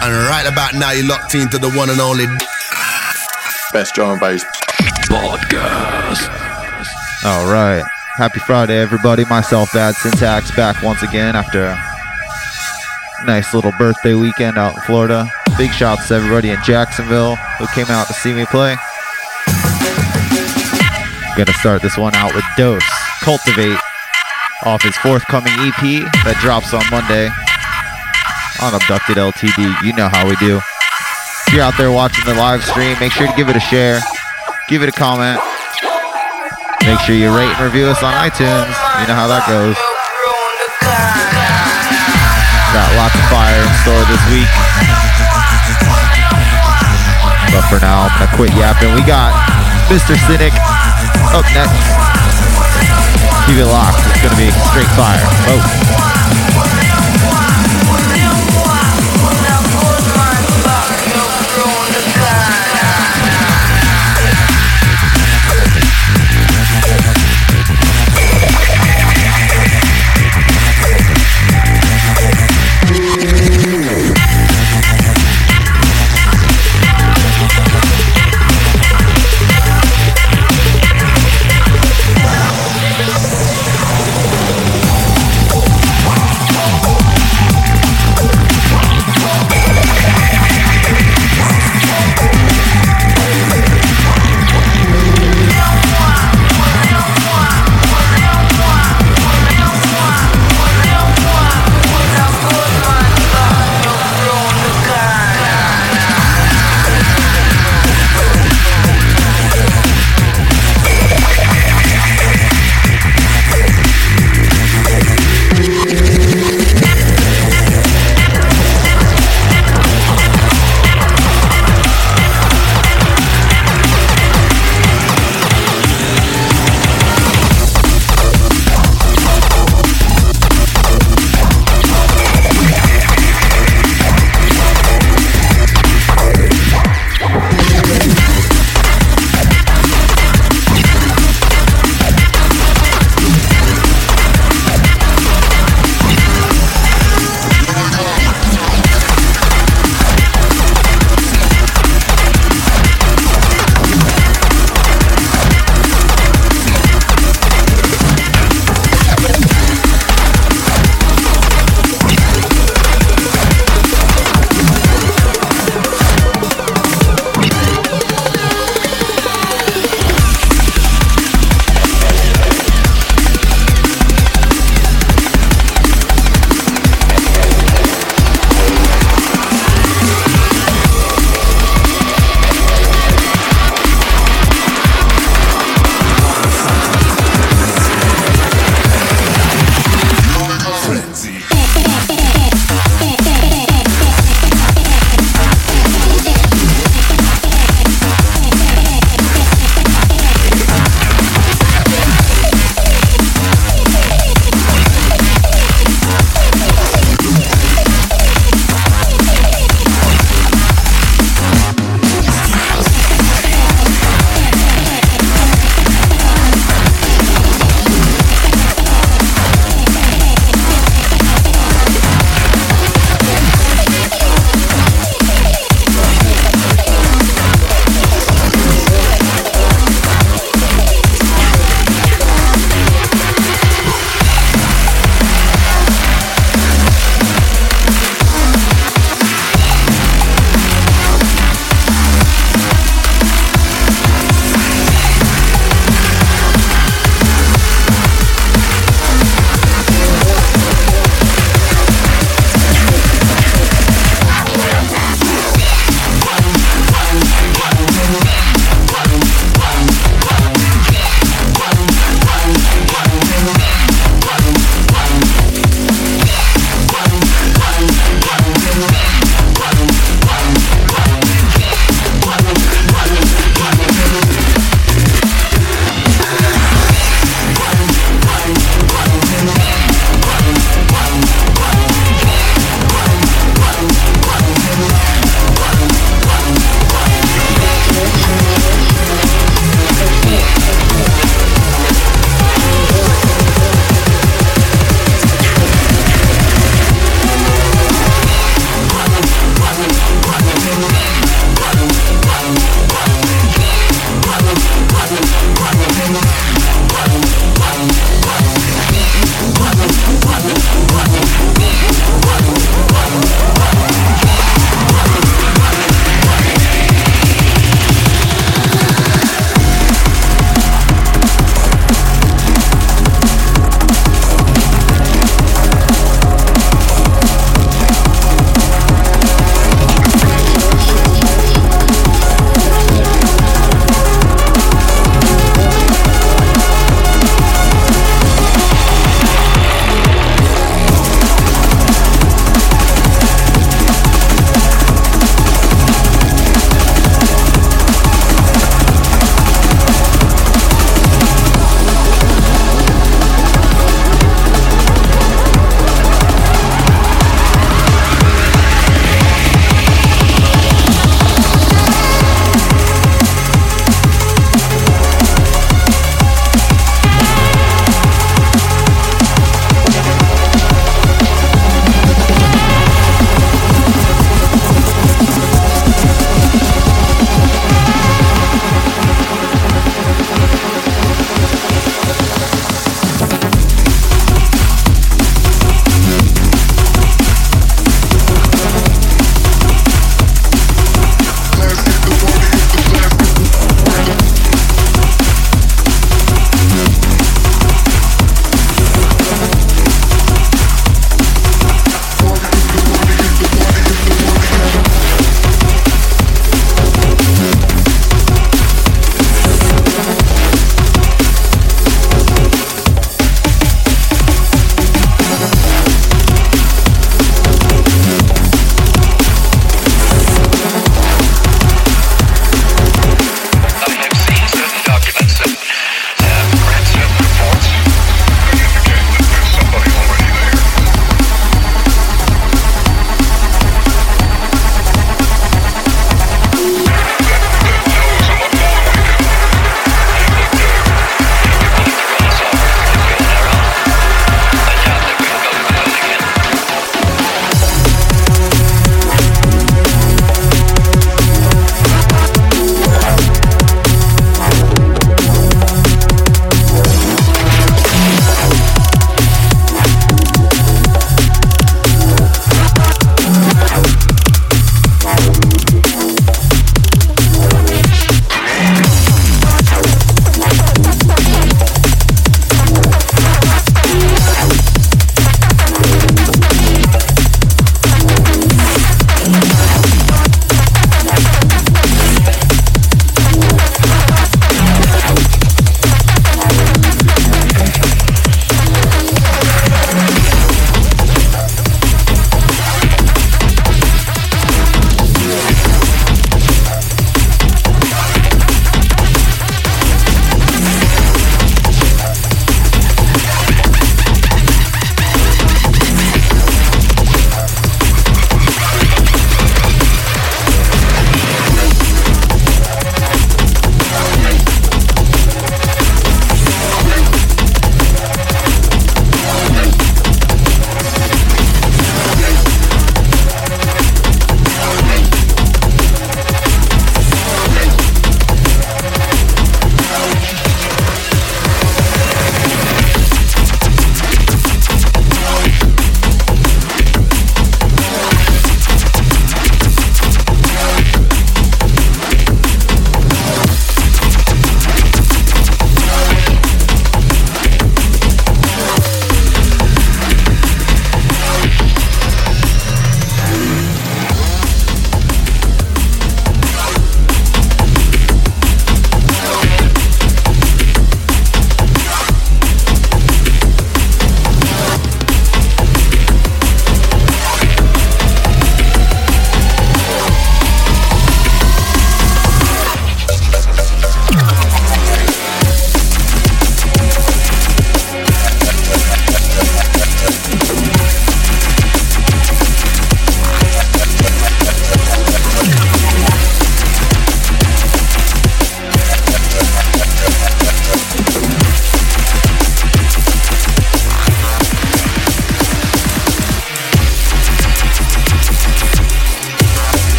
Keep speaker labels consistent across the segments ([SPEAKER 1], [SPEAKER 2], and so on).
[SPEAKER 1] And right about now, you're locked into the one and only
[SPEAKER 2] best drum and bass
[SPEAKER 3] podcast. All right. Happy Friday, everybody. Myself, Bad Syntax, back once again after a nice little birthday weekend out in Florida. Big shouts to everybody in Jacksonville who came out to see me play. Gonna start this one out with Dose, Cultivate, off his forthcoming EP that drops on Monday on Abducted LTD. You know how we do. If you're out there watching the live stream, make sure to give it a share, give it a comment. Make sure you rate and review us on iTunes. You know how that goes. Got lots of fire in store this week. But for now, I'm gonna quit yapping. We got Mr. Cynic up next. Keep it locked. It's gonna be straight fire. Oh.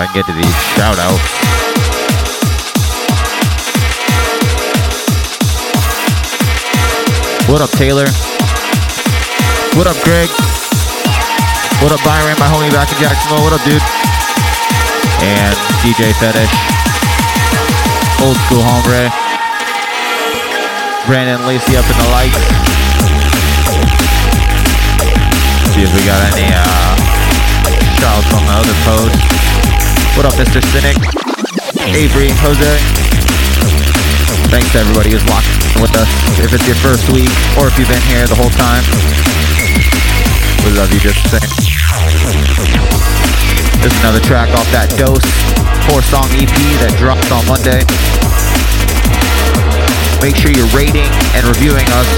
[SPEAKER 4] I
[SPEAKER 3] can get to these shout outs. What up, Taylor? What up, Greg? What up, Byron, my homie back in Jacksonville? What up, dude? And DJ Fetish. Old school hombre. Brandon Lacey up in the lights. See if we got any uh, shouts on the other post. What up, Mr. Cynic? Avery, Jose. Thanks to everybody who's watching with us. If it's your first week or if you've been here the whole time, we love you just the same. There's another track off that Dose four song EP that dropped on Monday. Make sure you're rating and reviewing us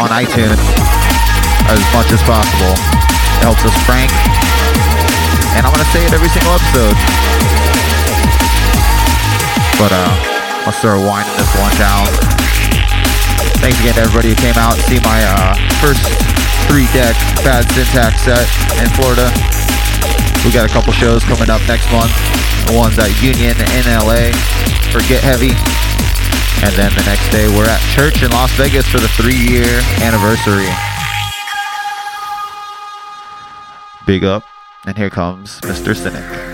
[SPEAKER 3] on iTunes as much as possible. It helps us rank. And I'm gonna say it every single episode. But uh let's start winding this one down. Thanks again to everybody who came out to see my uh, first three deck bad syntax set in Florida. We got a couple shows coming up next month. The one's at Union in LA for Get Heavy. And then the next day we're at church in Las Vegas for the three year anniversary. Big up. And here comes Mr. Cynic.